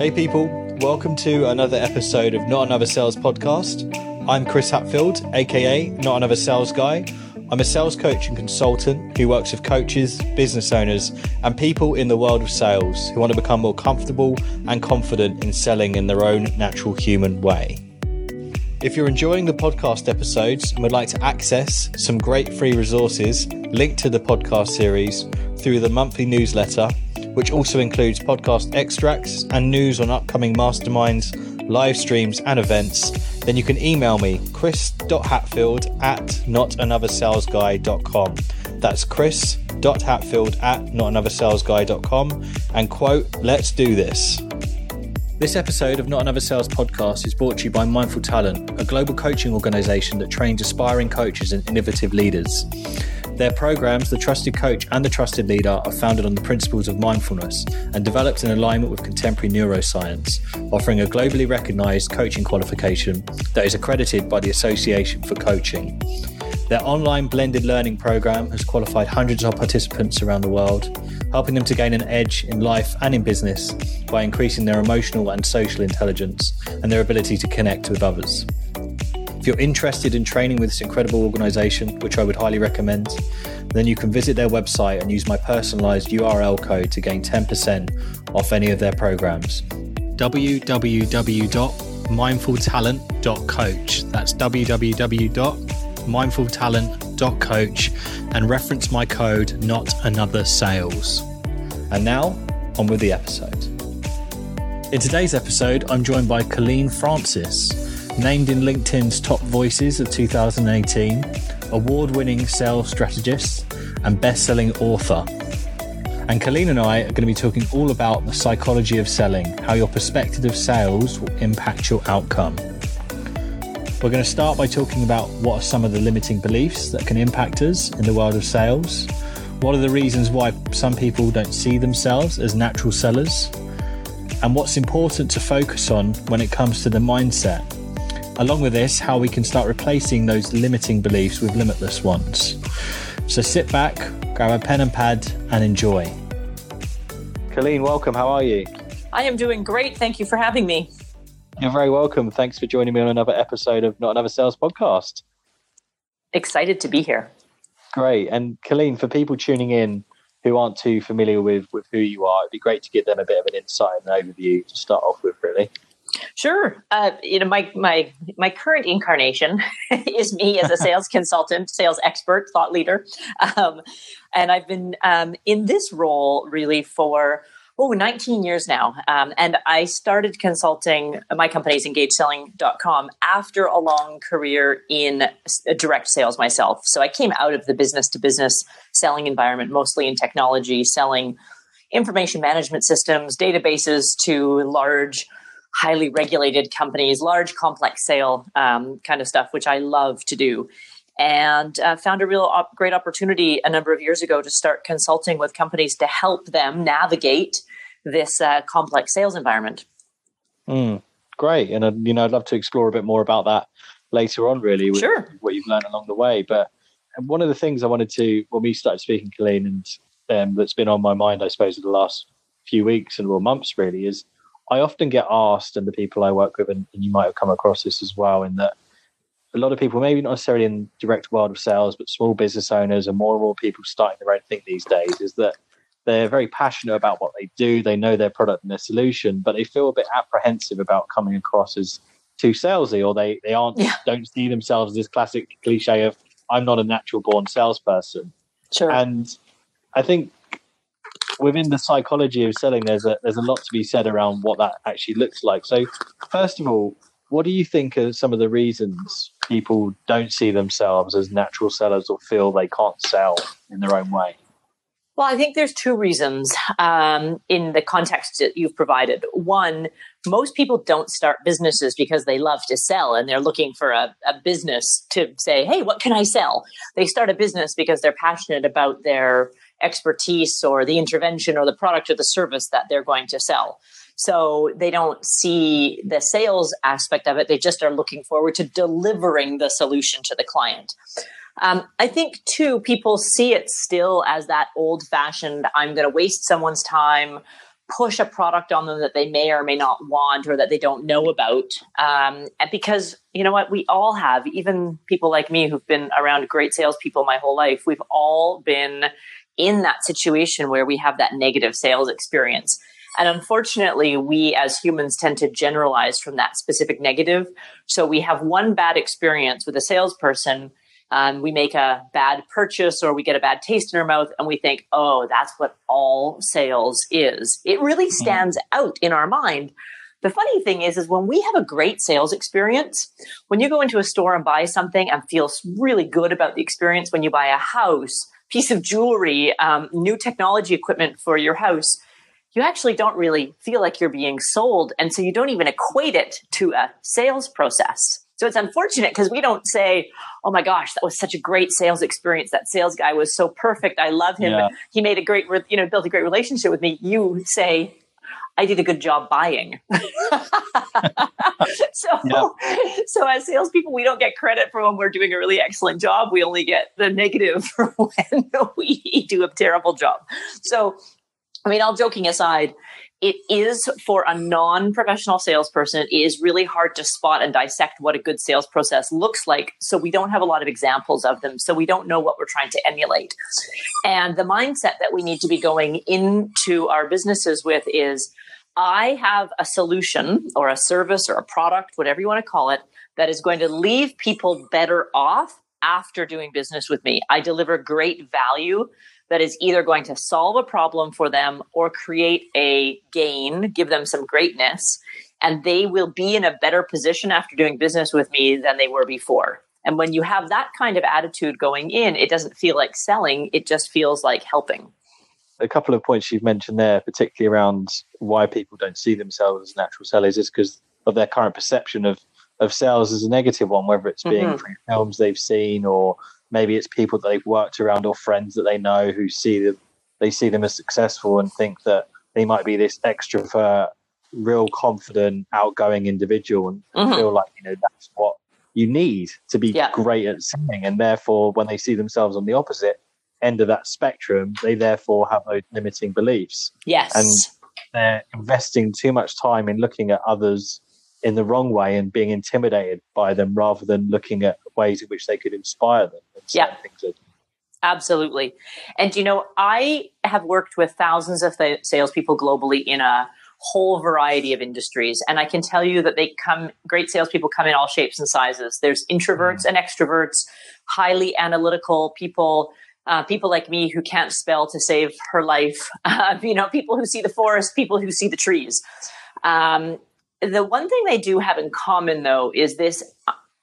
Hey, people, welcome to another episode of Not Another Sales Podcast. I'm Chris Hatfield, aka Not Another Sales Guy. I'm a sales coach and consultant who works with coaches, business owners, and people in the world of sales who want to become more comfortable and confident in selling in their own natural human way. If you're enjoying the podcast episodes and would like to access some great free resources linked to the podcast series through the monthly newsletter, which also includes podcast extracts and news on upcoming masterminds, live streams, and events, then you can email me, chris.hatfield at notanothersalesguy.com. That's chris.hatfield at notanothersalesguy.com and quote, let's do this. This episode of Not Another Sales Podcast is brought to you by Mindful Talent, a global coaching organization that trains aspiring coaches and innovative leaders. Their programs, The Trusted Coach and The Trusted Leader, are founded on the principles of mindfulness and developed in alignment with contemporary neuroscience, offering a globally recognized coaching qualification that is accredited by the Association for Coaching. Their online blended learning program has qualified hundreds of participants around the world, helping them to gain an edge in life and in business by increasing their emotional and social intelligence and their ability to connect with others. If you're interested in training with this incredible organization, which I would highly recommend, then you can visit their website and use my personalized URL code to gain 10% off any of their programs. www.mindfultalent.coach. That's www.mindfultalent.coach and reference my code not another sales. And now, on with the episode. In today's episode, I'm joined by Colleen Francis named in LinkedIn's top voices of 2018, award winning sales strategist, and best selling author. And Colleen and I are going to be talking all about the psychology of selling, how your perspective of sales will impact your outcome. We're going to start by talking about what are some of the limiting beliefs that can impact us in the world of sales. What are the reasons why some people don't see themselves as natural sellers? And what's important to focus on when it comes to the mindset Along with this, how we can start replacing those limiting beliefs with limitless ones. So sit back, grab a pen and pad, and enjoy. Colleen, welcome. How are you? I am doing great. Thank you for having me. You're very welcome. Thanks for joining me on another episode of Not Another Sales Podcast. Excited to be here. Great. And Colleen, for people tuning in who aren't too familiar with, with who you are, it'd be great to give them a bit of an insight and overview to start off with, really. Sure. Uh, you know, my my my current incarnation is me as a sales consultant, sales expert, thought leader, um, and I've been um, in this role really for oh 19 years now. Um, and I started consulting. My company is EngageSelling.com after a long career in direct sales myself. So I came out of the business to business selling environment, mostly in technology, selling information management systems, databases to large highly regulated companies, large complex sale um, kind of stuff, which I love to do. And uh, found a real op- great opportunity a number of years ago to start consulting with companies to help them navigate this uh, complex sales environment. Mm, great, and uh, you know, I'd love to explore a bit more about that later on. Really, with sure. what you've learned along the way. But one of the things I wanted to, when we started speaking, Colleen, and um, that's been on my mind, I suppose, in the last few weeks and well months, really, is I often get asked, and the people I work with, and, and, you might have come across this as well, in that a lot of people, maybe not necessarily in direct world of sales, but small business owners and more and more people starting their own thing these days, is that they're very passionate about what they do. They know their product and their solution, but they feel a bit apprehensive about coming across as too salesy, or they they aren't yeah. don't see themselves as this classic cliche of I'm not a natural born salesperson. Sure. And I think within the psychology of selling, there's a there's a lot to be said around what that actually looks like. So, first of all, what do you think are some of the reasons people don't see themselves as natural sellers or feel they can't sell in their own way? Well, I think there's two reasons um, in the context that you've provided. One, most people don't start businesses because they love to sell and they're looking for a, a, business to say, hey, what can I sell? They start a business because they're passionate about their expertise or the intervention or the product or the service that they're going to sell. So they don't see the sales aspect of it. They just are looking forward to delivering the solution to the client. Um, I think, too, people see it still as that old fashioned, I'm going to waste someone's time push a product on them that they may or may not want or that they don't know about. Um, and because you know what, we all have, even people like me who've been around great salespeople my whole life, we've all been in that situation where we have that negative sales experience. And unfortunately, we as humans tend to generalize from that specific negative. So we have one bad experience with a salesperson um, we make a bad purchase or we get a bad taste in our mouth and we think, oh, that's what all sales is. It really mm-hmm. stands mm. out in our mind. The funny thing is, is when we have a great sales experience, when you go into a store and buy something and feel really good about the experience, when you buy a house, piece of jewelry, um, new technology equipment for your house, you actually don't really feel like you're being sold. And so you don't even equate it to a sales process. So it's unfortunate because we don't say, "Oh my gosh, that was such a great sales experience. That sales guy was so perfect. I love him. Yeah. He made a great, you know, built a great relationship with me." You say, "I did a good job buying." so, so as salespeople, we don't get credit for when we're doing a really excellent job. We only get the negative for when we do a terrible job. So, I mean, all joking aside, it is for a non-professional salesperson it is really hard to spot and dissect what a good sales process looks like so we don't have a lot of examples of them so we don't know what we're trying to emulate and the mindset that we need to be going into our businesses with is i have a solution or a service or a product whatever you want to call it that is going to leave people better off after doing business with me i deliver great value that is either going to solve a problem for them or create a gain, give them some greatness, and they will be in a better position after doing business with me than they were before. And when you have that kind of attitude going in, it doesn't feel like selling, it just feels like helping. A couple of points you've mentioned there, particularly around why people don't see themselves as natural sellers, is because of their current perception of, of sales as a negative one, whether it's being mm-hmm. films they've seen or maybe it's people that they've worked around or friends that they know who see them they see them as successful and think that they might be this extrovert real confident outgoing individual and mm-hmm. feel like you know that's what you need to be yeah. great at selling and therefore when they see themselves on the opposite end of that spectrum they therefore have those limiting beliefs yes and they're investing too much time in looking at others in the wrong way and being intimidated by them rather than looking at ways in which they could inspire them. yeah. Absolutely. And, you know, I have worked with thousands of th- salespeople globally in a whole variety of industries. And I can tell you that they come, great salespeople come in all shapes and sizes. There's introverts mm. and extroverts, highly analytical people. Uh, people like me who can't spell to save her life, uh, you know, people who see the forest, people who see the trees. Um, the one thing they do have in common, though, is this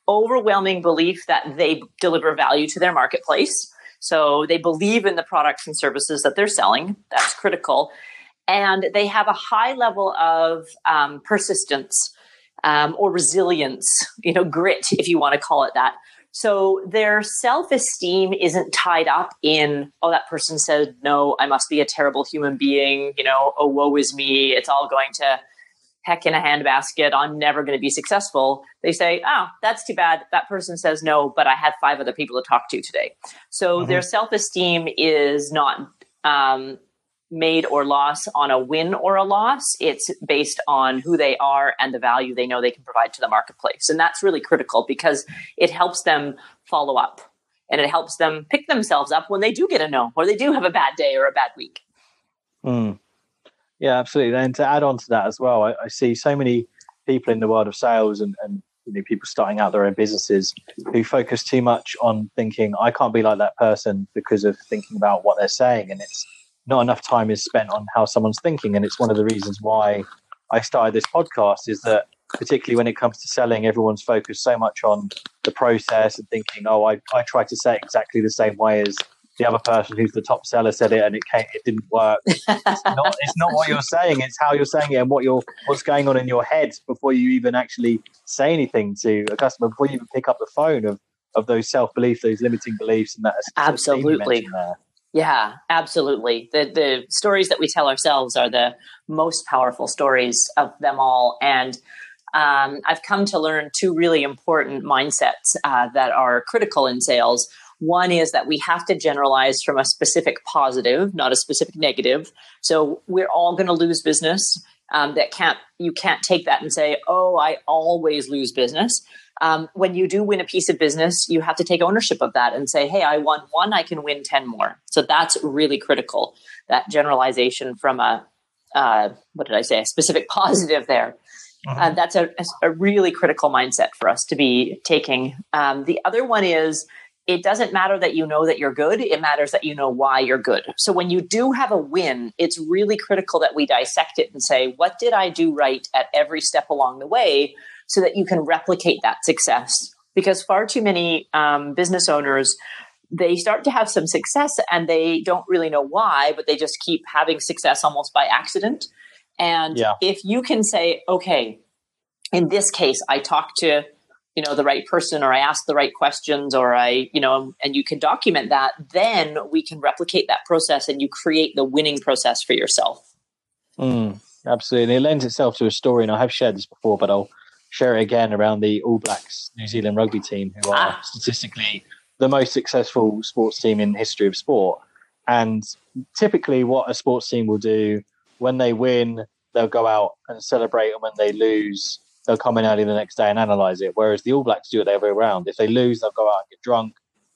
overwhelming belief that they deliver value to their marketplace. So they believe in the products and services that they're selling. That's critical. And they have a high level of um, persistence um, or resilience, you know, grit, if you want to call it that. So their self esteem isn't tied up in, oh, that person said no, I must be a terrible human being, you know, oh, woe is me. It's all going to heck in a handbasket. I'm never going to be successful. They say, oh, that's too bad. That person says no, but I had five other people to talk to today. So mm-hmm. their self esteem is not um, made or lost on a win or a loss. It's based on who they are and the value they know they can provide to the marketplace. And that's really critical because it helps them follow up and it helps them pick themselves up when they do get a no or they do have a bad day or a bad week. Mm. Yeah, absolutely. And to add on to that as well, I, I see so many people in the world of sales and, and you know, people starting out their own businesses who focus too much on thinking I can't be like that person because of thinking about what they're saying, and it's not enough time is spent on how someone's thinking. And it's one of the reasons why I started this podcast is that particularly when it comes to selling, everyone's focused so much on the process and thinking, oh, I, I try to say it exactly the same way as the other person who's the top seller said it and it came, it didn't work. it's, not, it's not what you're saying; it's how you're saying it and what you're what's going on in your head before you even actually say anything to a customer before you even pick up the phone of of those self beliefs, those limiting beliefs, and that absolutely. Yeah, absolutely. The the stories that we tell ourselves are the most powerful stories of them all, and um, I've come to learn two really important mindsets uh, that are critical in sales One is that we have to generalize from a specific positive, not a specific negative. So we're all going to lose business. Um, that can't you can't take that and say, "Oh, I always lose business." Um, when you do win a piece of business, you have to take ownership of that and say, "Hey, I won one, I can win ten more." So that's really critical. That generalization from a uh, what did I say? A specific positive there. Uh-huh. Uh, that's a, a, really critical mindset for us to be taking. Um, the other one is it doesn't matter that you know that you're good, it matters that you know why you're good. So when you do have a win, it's really critical that we dissect it and say, what did I do right at every step along the way so that you can replicate that success? Because far too many um, business owners they start to have some success and they don't really know why, but they just keep having success almost by accident. And yeah. if you can say, okay, in this case, I talked to you know the right person or i ask the right questions or i you know and you can document that then we can replicate that process and you create the winning process for yourself mm, absolutely it lends itself to a story and i have shared this before but i'll share it again around the all blacks new zealand rugby team who are ah. statistically the most successful sports team in the history of sport and typically what a sports team will do when they win they'll go out and celebrate and when they lose they'll come in early the next day and analyze it. Whereas the All Blacks do it the other way around. If they lose, they'll go out and get drunk.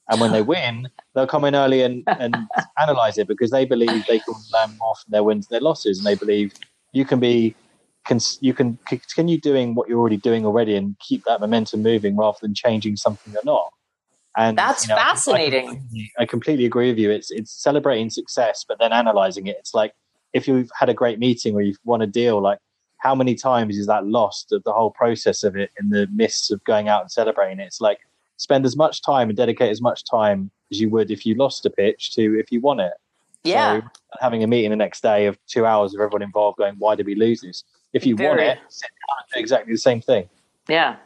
And when they win, they'll come in early and, and analyze it because they believe they can learn more from their wins and their losses. And they believe you can be, you can continue doing what you're already doing already and keep that momentum moving rather than changing something or not. And that's you know, fascinating. I completely, I completely agree with you. It's it's celebrating success, but then analyzing it. It's like if you've had a great meeting or you've won a deal, like how many times is that lost of the whole process of it in the midst of going out and celebrating it? It's like spend as much time and dedicate as much time as you would if you lost a pitch to if you won it. Yeah. So having a meeting the next day of two hours of everyone involved going, why did we lose this? If you Very. won it, exactly the same thing. Yeah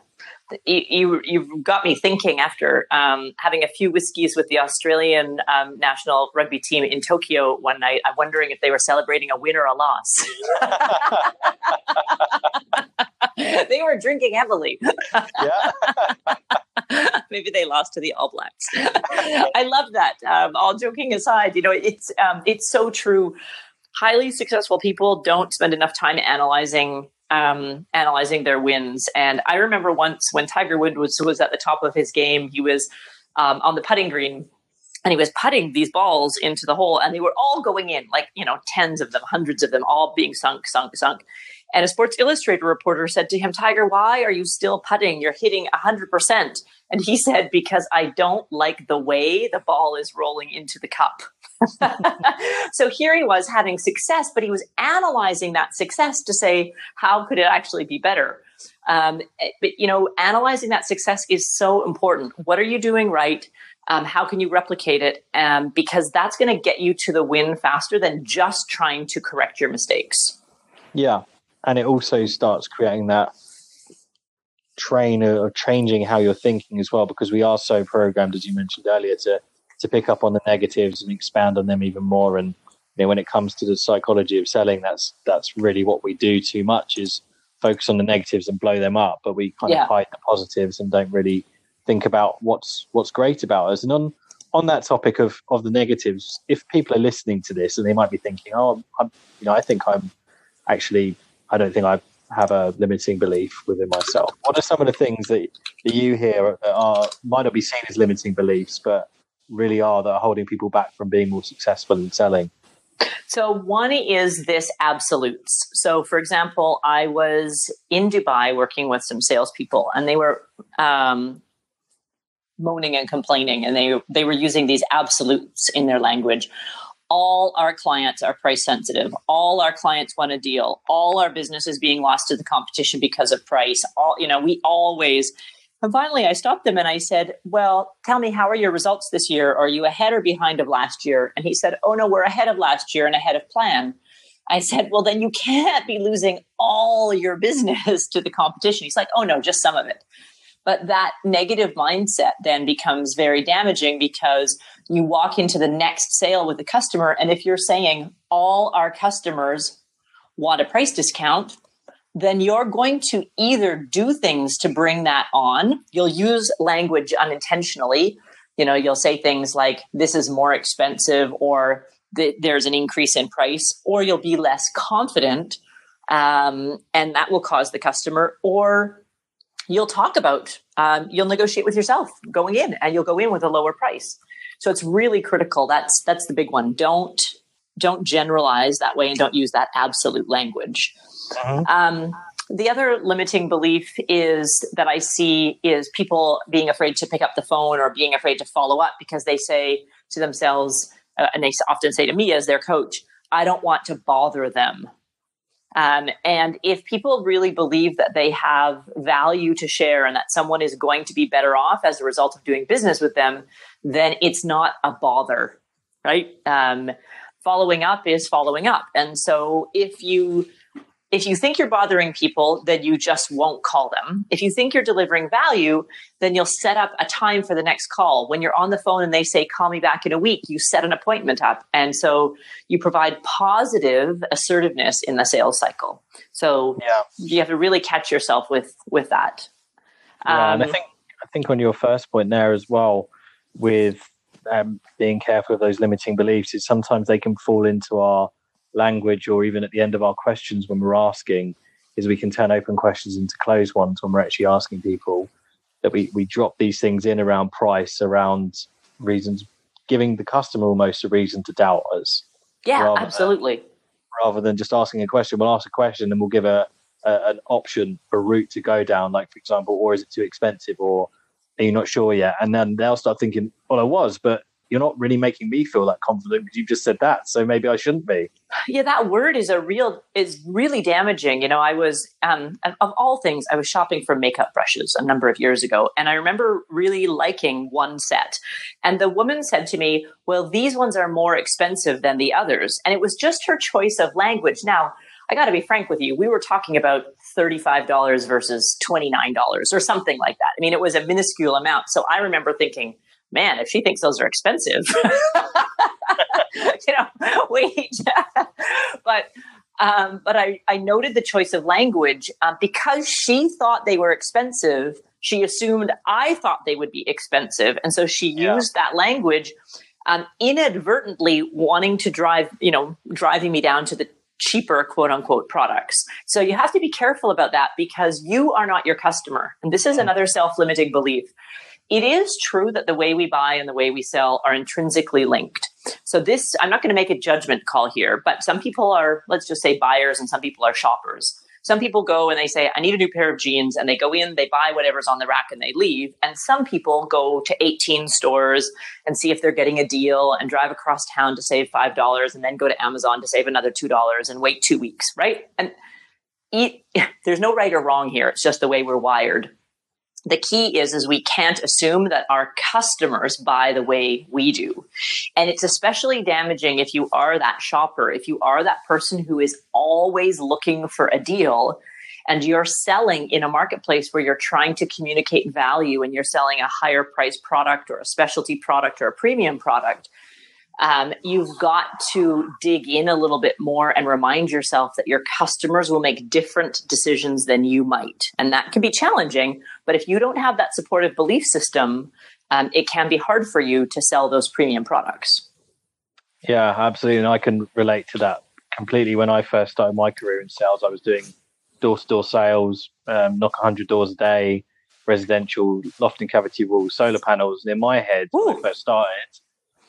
you, you have got me thinking after um, having a few whiskeys with the Australian um, national rugby team in Tokyo one night. I'm wondering if they were celebrating a win or a loss. they were drinking heavily. Yeah. Maybe they lost to the All Blacks. I love that. Um, all joking aside, you know, it's um, it's so true. Highly successful people don't spend enough time analyzing um, analyzing their wins. And I remember once when Tiger Woods was, was at the top of his game, he was um, on the putting green and he was putting these balls into the hole and they were all going in, like, you know, tens of them, hundreds of them, all being sunk, sunk, sunk. And a Sports Illustrated reporter said to him, Tiger, why are you still putting? You're hitting 100%. And he said, Because I don't like the way the ball is rolling into the cup. so here he was having success, but he was analyzing that success to say, how could it actually be better? Um, but, you know, analyzing that success is so important. What are you doing right? Um, how can you replicate it? Um, because that's going to get you to the win faster than just trying to correct your mistakes. Yeah. And it also starts creating that train of changing how you're thinking as well, because we are so programmed, as you mentioned earlier, to to pick up on the negatives and expand on them even more. And you know, when it comes to the psychology of selling, that's that's really what we do too much is focus on the negatives and blow them up, but we kind yeah. of hide the positives and don't really think about what's what's great about us. And on on that topic of of the negatives, if people are listening to this and they might be thinking, oh, I'm, you know, I think I'm actually, I don't think I have a limiting belief within myself. What are some of the things that, that you hear are might not be seen as limiting beliefs, but really are that are holding people back from being more successful in selling? So, one is this absolutes. So, for example, I was in Dubai working with some salespeople, and they were um, moaning and complaining, and they they were using these absolutes in their language. All our clients are price sensitive. All our clients want a deal. All our business is being lost to the competition because of price. All you know, we always and finally, I stopped them and I said, Well, tell me, how are your results this year? Are you ahead or behind of last year? And he said, Oh, no, we're ahead of last year and ahead of plan. I said, Well, then you can't be losing all your business to the competition. He's like, Oh, no, just some of it. But that negative mindset then becomes very damaging because you walk into the next sale with the customer. And if you're saying all our customers want a price discount, then you're going to either do things to bring that on, you'll use language unintentionally you know, you'll say things like, this is more expensive or there's an increase in price, or you'll be less confident. Um, and that will cause the customer, or you'll talk about, um, you'll negotiate with yourself going in and you'll go in with a lower price. So it's really critical. That's, that's the big one. Don't, don't generalize that way and don't use that absolute language. Uh-huh. Um, the other limiting belief is that I see is people being afraid to pick up the phone or being afraid to follow up because they say to themselves, uh, and they often say to me as their coach, I don't want to bother them. Um, and if people really believe that they have value to share and that someone is going to be better off as a result of doing business with them, then it's not a bother, right? Um, following up is following up. And so if you if you think you're bothering people, then you just won't call them. If you think you're delivering value, then you'll set up a time for the next call. When you're on the phone and they say, call me back in a week, you set an appointment up. And so you provide positive assertiveness in the sales cycle. So yeah. you have to really catch yourself with, with that. Yeah, um, and I um, think, I think on your first point there as well, with um, being careful of those limiting beliefs, is sometimes they can fall into our language or even at the end of our questions when we're asking is we can turn open questions into closed ones when we're actually asking people that we, we drop these things in around price around reasons giving the customer almost a reason to doubt us yeah rather absolutely. than, rather than just asking a question. We'll ask a question and we'll give a, a an option a route to go down like for example or is it too expensive or are you not sure yet? And then they'll start thinking well i was but you're not really making me feel that confident because you just said that so maybe i shouldn't be yeah that word is a real is really damaging you know i was um of all things i was shopping for makeup brushes a number of years ago and i remember really liking one set and the woman said to me well these ones are more expensive than the others and it was just her choice of language now I got to be frank with you. We were talking about $35 versus $29 or something like that. I mean, it was a minuscule amount. So I remember thinking, man, if she thinks those are expensive, you know, wait. but um, but I, I noted the choice of language uh, because she thought they were expensive. She assumed I thought they would be expensive, and so she yeah. used that language, um, inadvertently wanting to drive, you know, driving me down to the cheaper quote unquote products. So you have to be careful about that because you are not your customer. And this is mm. another self limiting belief it is true that the way we buy and the way we sell are intrinsically linked. So this, I'm not going to make a judgment call here, but some people are, let's just say buyers and some people are shoppers. Some people go and they say, I need a new pair of jeans and they go in, they buy whatever's on the rack and they leave. And some people go to 18 stores and see if they're getting a deal and drive across town to save $5 and then go to Amazon to save another $2 and wait two weeks, right? And eat, there's no right or wrong here. It's just the way we're wired the key is is we can't assume that our customers buy the way we do. And it's especially damaging if you are that shopper if you are that person who is always looking for a deal and you're selling in a marketplace where you're trying to communicate value and you're selling a higher price product or a specialty product or a premium product um, you've got to dig in a little bit more and remind yourself that your customers will make different decisions than you might. And that can be challenging. But if you don't have that supportive belief system, um, it can be hard for you to sell those premium products. Yeah, absolutely. And I can relate to that completely. When I first started my career in sales, I was doing door to door sales, um, knock 100 doors a day, residential, loft and cavity walls, solar panels. And in my head, Ooh. when I first started,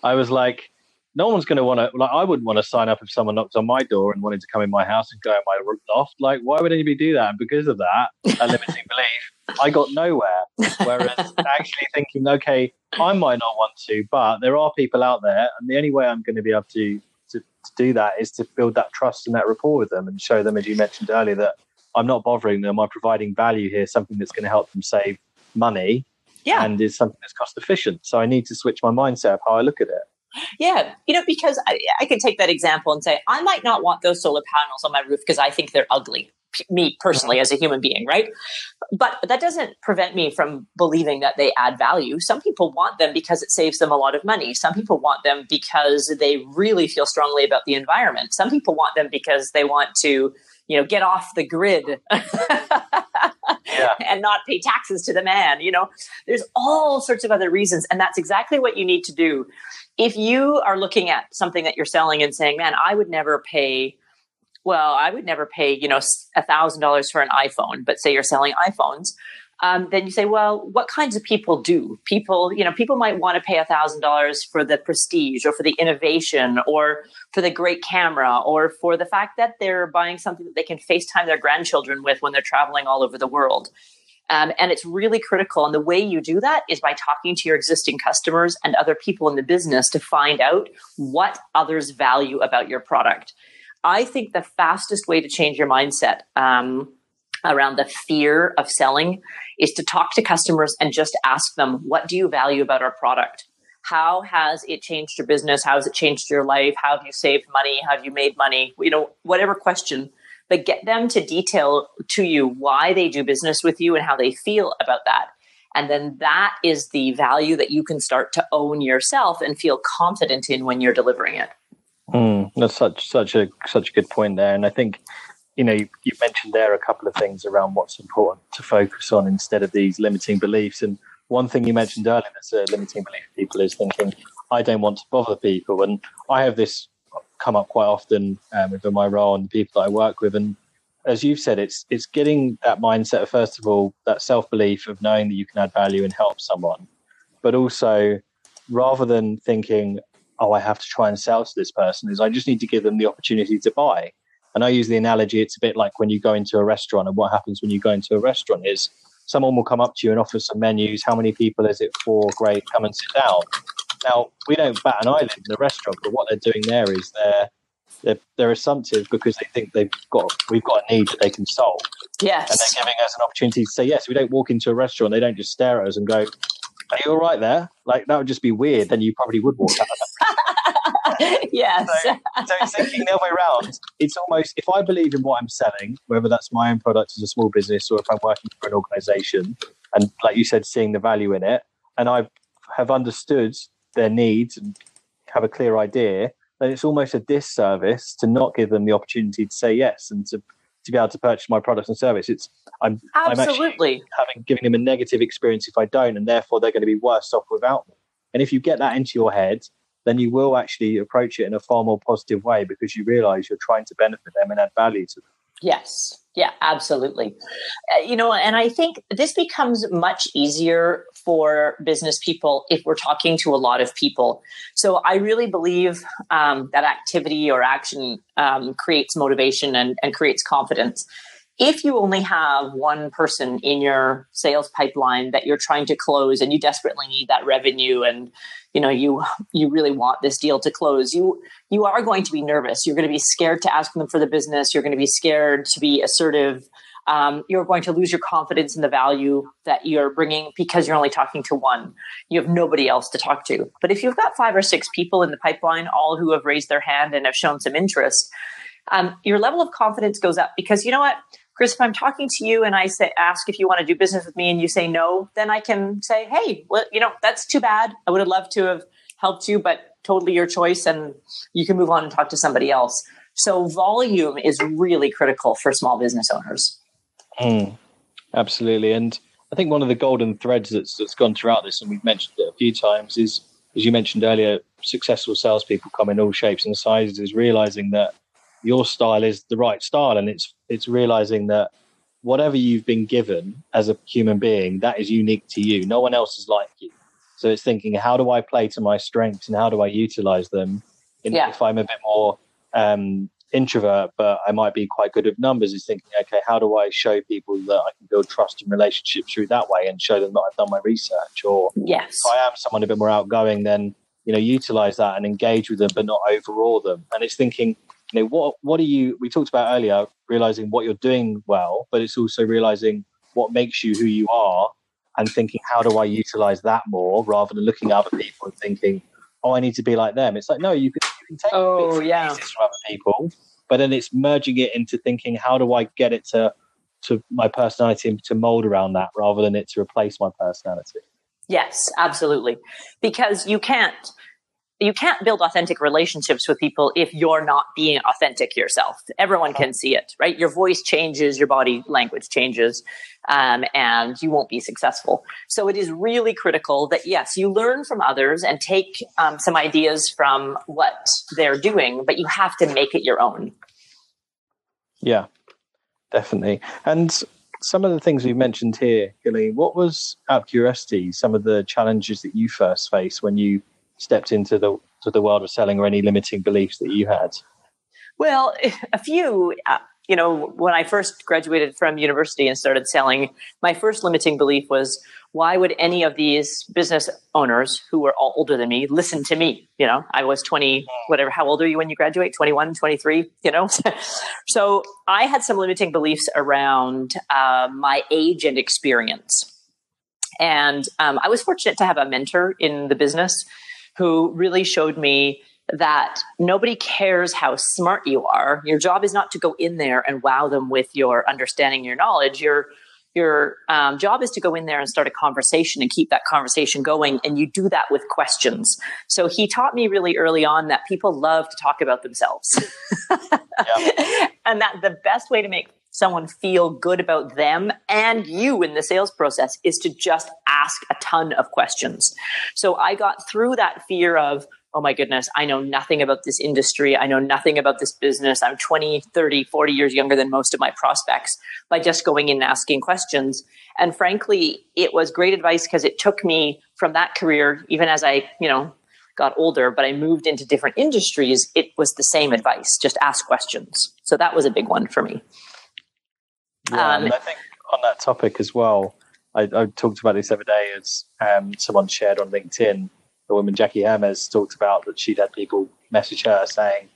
I was like, no one's going to want to like i wouldn't want to sign up if someone knocked on my door and wanted to come in my house and go in my loft. Like why would anybody do that? And because of that a limiting belief i got nowhere. Whereas actually thinking okay i might not want to but there are people out there and the only way i'm going to be able to, to, to do that is to build that trust and that rapport with them and show them as you mentioned earlier that i'm not bothering them. I'm providing value here something that's going to help them save money yeah. and is something that's cost efficient. So i need to switch my mindset of how i look at it yeah, you know, because I, I could take that example and say, I might not want those solar panels on my roof because I think they're ugly me personally as a human being, mm-hmm. right? But that doesn't prevent me from believing that they add value. Some people want them because it saves them a lot of money. Some mm-hmm. people want them because they really feel strongly about the environment. Some people want them because they want to, you know, get off the grid. yeah. and not pay taxes to the man. You know, there's all sorts of other reasons. And that's exactly what you need to do. If you are looking at something that you're selling and saying, man, I would never pay well, I would never pay, you know, a thousand dollars for an iPhone, but say you're selling iPhones um, then you say, well, what kinds of people do? People, you know, people might want to pay a thousand dollars for the prestige or for the innovation or for the great camera or for the fact that they're buying something that they can FaceTime their grandchildren with when they're traveling all over the world. Um, and it's really critical. And the way you do that is by talking to your existing customers and other people in the business to find out what others value about your product. I think the fastest way to change your mindset um, around the fear of selling is to talk to customers and just ask them, what do you value about our product? How has it changed your business? How has it changed your life? How have you saved money? How have you made money? You know, whatever question, but get them to detail to you why they do business with you and how they feel about that. And then that is the value that you can start to own yourself and feel confident in when you're delivering it. Mm, that's such such a such a good point there, and I think you know, you, you, mentioned there a couple of things around what's important to focus on instead of these limiting beliefs. And one thing you mentioned earlier that's a limiting belief people is thinking, I don't want to bother people. And I have this come up quite often um, within my role and the people that I work with. And as you've said, it's it's getting that mindset of first of all that self belief of knowing that you can add value and help someone, but also rather than thinking, oh, I have to try and sell to this person, is I just need to give them the opportunity to buy. And I use the analogy, it's a bit like when you go into a restaurant, and what happens when you go into a restaurant is someone will come up to you and offer some menus. How many people is it for? Great, come and sit down. Now, we don't bat an eyelid in the restaurant, but what they're doing there is they're they're, they're assumptive because they think they've got we've got a need that they can solve. Yes, and they're giving us an opportunity to say yes. We don't walk into a restaurant; they don't just stare at us and go, "Are you all right there?" Like that would just be weird. Then you probably would walk out. yes. So, so thinking the other way around, it's almost if I believe in what I'm selling, whether that's my own product as a small business or if I'm working for an organization, and like you said, seeing the value in it, and I have understood their needs and have a clear idea, then it's almost a disservice to not give them the opportunity to say yes and to to be able to purchase my products and service. It's I'm absolutely I'm having giving them a negative experience if I don't, and therefore they're going to be worse off without me. And if you get that into your head, then you will actually approach it in a far more positive way because you realize you're trying to benefit them and add value to them. Yes. Yeah, absolutely. Uh, you know, and I think this becomes much easier for business people if we're talking to a lot of people. So I really believe um, that activity or action um, creates motivation and, and creates confidence if you only have one person in your sales pipeline that you're trying to close and you desperately need that revenue and you know you you really want this deal to close you you are going to be nervous. You're going to be scared to ask them for the business. You're going to be scared to be assertive. Um, you're going to lose your confidence in the value that you're bringing because you're only talking to one. You have nobody else to talk to. But if you've got five or six people in the pipeline all who have raised their hand and have shown some interest um, your level of confidence goes up because you know what Chris, if I'm talking to you and I say, ask if you want to do business with me and you say no, then I can say, hey, well, you know, that's too bad. I would have loved to have helped you, but totally your choice. And you can move on and talk to somebody else. So volume is really critical for small business owners. Mm, absolutely. And I think one of the golden threads that's, that's gone throughout this, and we've mentioned it a few times, is as you mentioned earlier, successful salespeople come in all shapes and sizes, is realizing that your style is the right style and it's it's realizing that whatever you've been given as a human being that is unique to you. No one else is like you. So it's thinking how do i play to my strengths and how do i utilize them? In, yeah. if i'm a bit more um, introvert but i might be quite good with numbers is thinking okay how do i show people that i can build trust and relationships through that way and show them that i've done my research? Or yes. if i am someone a bit more outgoing then you know utilize that and engage with them but not overawe them. And it's thinking you know what what are you we talked about earlier realizing what you're doing well but it's also realizing what makes you who you are and thinking how do i utilize that more rather than looking at other people and thinking oh i need to be like them. It's like no you can, you can take oh yeah. from other people but then it's merging it into thinking how do i get it to to my personality to mold around that rather than it to replace my personality? Yes absolutely. Because you can't you can't build authentic relationships with people if you're not being authentic yourself. Everyone can see it, right? Your voice changes, your body language changes, um, and you won't be successful. So it is really critical that yes, you learn from others and take um, some ideas from what they're doing, but you have to make it your own. Yeah, definitely. And some of the things we've mentioned here, Gillian, what was, out of curiosity, some of the challenges that you first faced when you stepped into the to the world of selling, or any limiting beliefs that you had? Well, a few. Uh, you know, when I first graduated from university and started selling, my first limiting belief was why would any of these business owners who were all older than me listen to me? You know, I was 20, whatever. How old are you when you graduate? 21, 23, you know? so I had some limiting beliefs around uh, my age and experience. And um, I was fortunate to have a mentor in the business who really showed me that nobody cares how smart you are. Your job is not to go in there and wow them with your understanding, your knowledge. Your your um, job is to go in there and start a conversation and keep that conversation going, and you do that with questions. So he taught me really early on that people love to talk about themselves, and that the best way to make someone feel good about them and you in the sales process is to just ask a ton of questions. So I got through that fear of, oh my goodness, I know nothing about this industry. I know nothing about this business. I'm 20, 30, 40 years younger than most of my prospects by just going in and asking questions. And frankly, it was great advice because it took me from that career, even as I, you know, got older, but I moved into different industries, it was the same advice just ask questions. So that was a big one for me. Yeah, um, and I think on that topic as well, I, I talked about this every day as um, someone shared on LinkedIn. The woman Jackie Hermes talked about that she'd had people message her saying,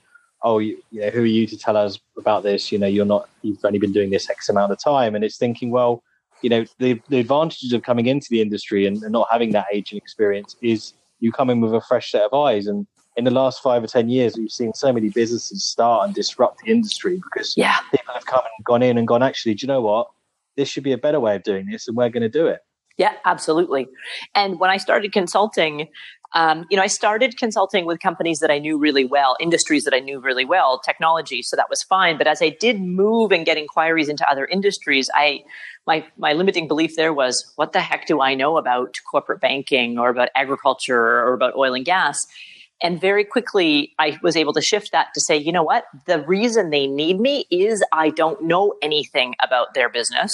"Oh, you, you know, who are you to tell us about this? You know, you're not. You've only been doing this X amount of time." And it's thinking, well, you know, the the advantages of coming into the industry and, and not having that aging experience is you come in with a fresh set of eyes and in the last five or ten years, we've seen so many businesses start and disrupt the industry because yeah. people have come and gone in and gone. Actually, do you know what? This should be a better way of doing this, and we're going to do it. Yeah, absolutely. And when I started consulting, um, you know, I started consulting with companies that I knew really well, industries that I knew really well, technology, so that was fine. But as I did move and get inquiries into other industries, I my my limiting belief there was, what the heck do I know about corporate banking or about agriculture or about oil and gas? And very quickly, I was able to shift that to say, you know what? The reason they need me is I don't know anything about their business.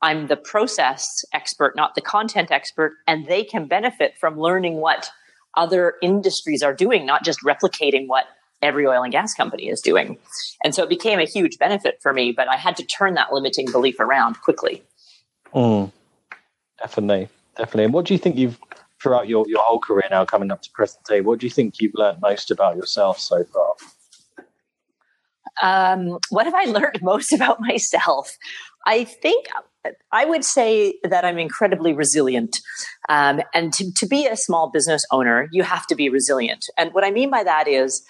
I'm the process expert, not the content expert, and they can benefit from learning what other industries are doing, not just replicating what every oil and gas company is doing. And so it became a huge benefit for me, but I had to turn that limiting belief around quickly. Mm, definitely. Definitely. And what do you think you've throughout your, your whole career now coming up to present day, what do you think you've learned most about yourself so far? Um, what have I learned most about myself? I think I would say that I'm incredibly resilient. Um, and to, to be a small business owner, you have to be resilient. And what I mean by that is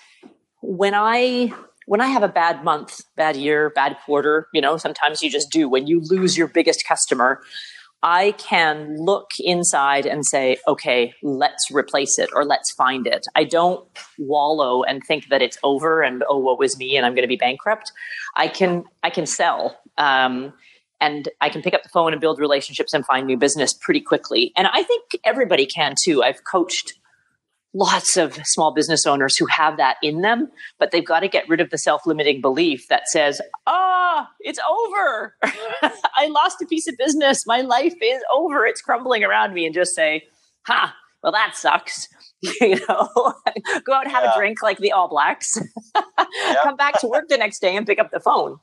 when I when I have a bad month, bad year, bad quarter, you know, sometimes you just do. When you lose your biggest customer, I can look inside and say, okay, let's replace it or let's find it. I don't wallow and think that it's over and oh, what was me and I'm going to be bankrupt. I can I can sell. Um, and I can pick up the phone and build relationships and find new business pretty quickly. And I think everybody can too. I've coached lots of small business owners who have that in them, but they've got to get rid of the self limiting belief that says, ah, oh, it's over. I lost a piece of business. My life is over. It's crumbling around me. And just say, ha, well, that sucks. you know, go out and have yeah. a drink like the All Blacks, come back to work the next day and pick up the phone.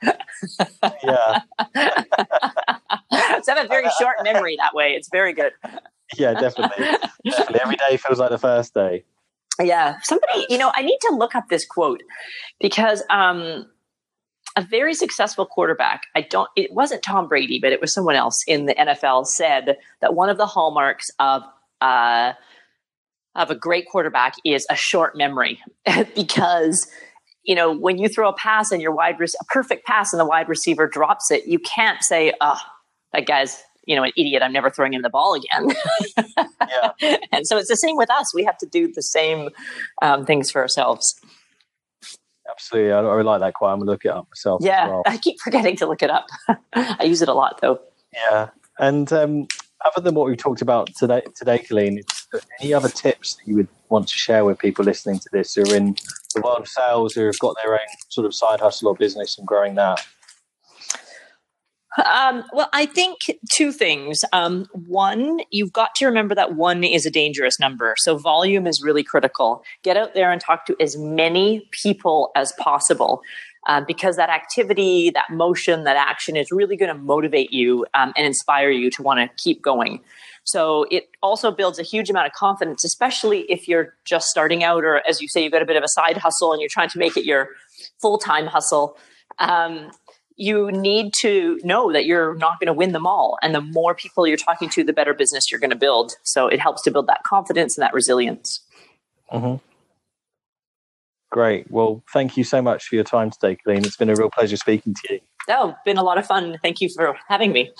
yeah. so I have a very short memory that way. It's very good yeah, definitely. definitely. Every day feels like the first day. Yeah. Somebody, you know, I need to look up this quote because um, a very successful quarterback, I don't, it wasn't Tom Brady, but it was someone else in the NFL said that one of the hallmarks of, uh, of a great quarterback is a short memory because you know when you throw a pass and your wide receiver, a perfect pass and the wide receiver drops it you can't say oh that guy's you know, an idiot. I'm never throwing him the ball again. yeah. And so it's the same with us. We have to do the same um, things for ourselves. Absolutely. I, I like that quite. I'm going to look it up myself. Yeah. Well. I keep forgetting to look it up. I use it a lot though. Yeah. And um, other than what we've talked about today, today, Colleen, any other tips that you would want to share with people listening to this who are in the world of sales who have got their own sort of side hustle or business and growing that? Um, well, I think two things. Um, one, you've got to remember that one is a dangerous number. So volume is really critical. Get out there and talk to as many people as possible. Um, because that activity, that motion, that action is really going to motivate you um, and inspire you to want to keep going. So it also builds a huge amount of confidence, especially if you're just starting out, or as you say, you've got a bit of a side hustle and you're trying to make it your full time hustle. Um, you need to know that you're not going to win them all. And the more people you're talking to, the better business you're going to build. So it helps to build that confidence and that resilience. Mm-hmm. Great. Well, thank you so much for your time today, Colleen. It's been a real pleasure speaking to you. Oh, been a lot of fun. Thank you for having me.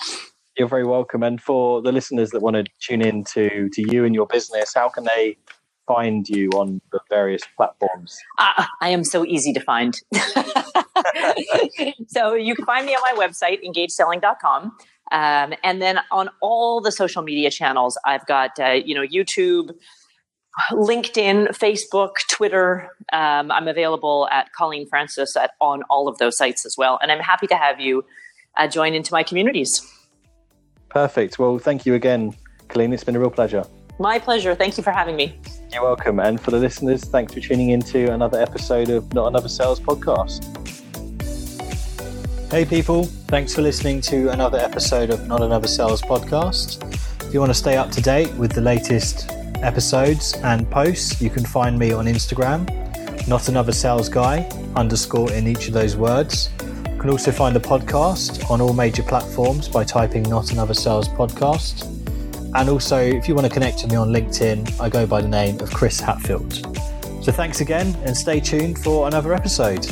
You're very welcome. And for the listeners that want to tune in to, to you and your business, how can they find you on the various platforms? Uh, I am so easy to find. so you can find me on my website, engageselling.com. Um, and then on all the social media channels, I've got, uh, you know, YouTube, LinkedIn, Facebook, Twitter. Um, I'm available at Colleen Francis at, on all of those sites as well. And I'm happy to have you uh, join into my communities. Perfect. Well, thank you again, Colleen. It's been a real pleasure. My pleasure. Thank you for having me. You're welcome. And for the listeners, thanks for tuning into another episode of Not Another Sales Podcast. Hey, people. Thanks for listening to another episode of Not Another Sales Podcast. If you want to stay up to date with the latest episodes and posts, you can find me on Instagram, Not Another Sales Guy, underscore in each of those words. You can also find the podcast on all major platforms by typing Not Another Sales Podcast. And also, if you want to connect with me on LinkedIn, I go by the name of Chris Hatfield. So thanks again and stay tuned for another episode.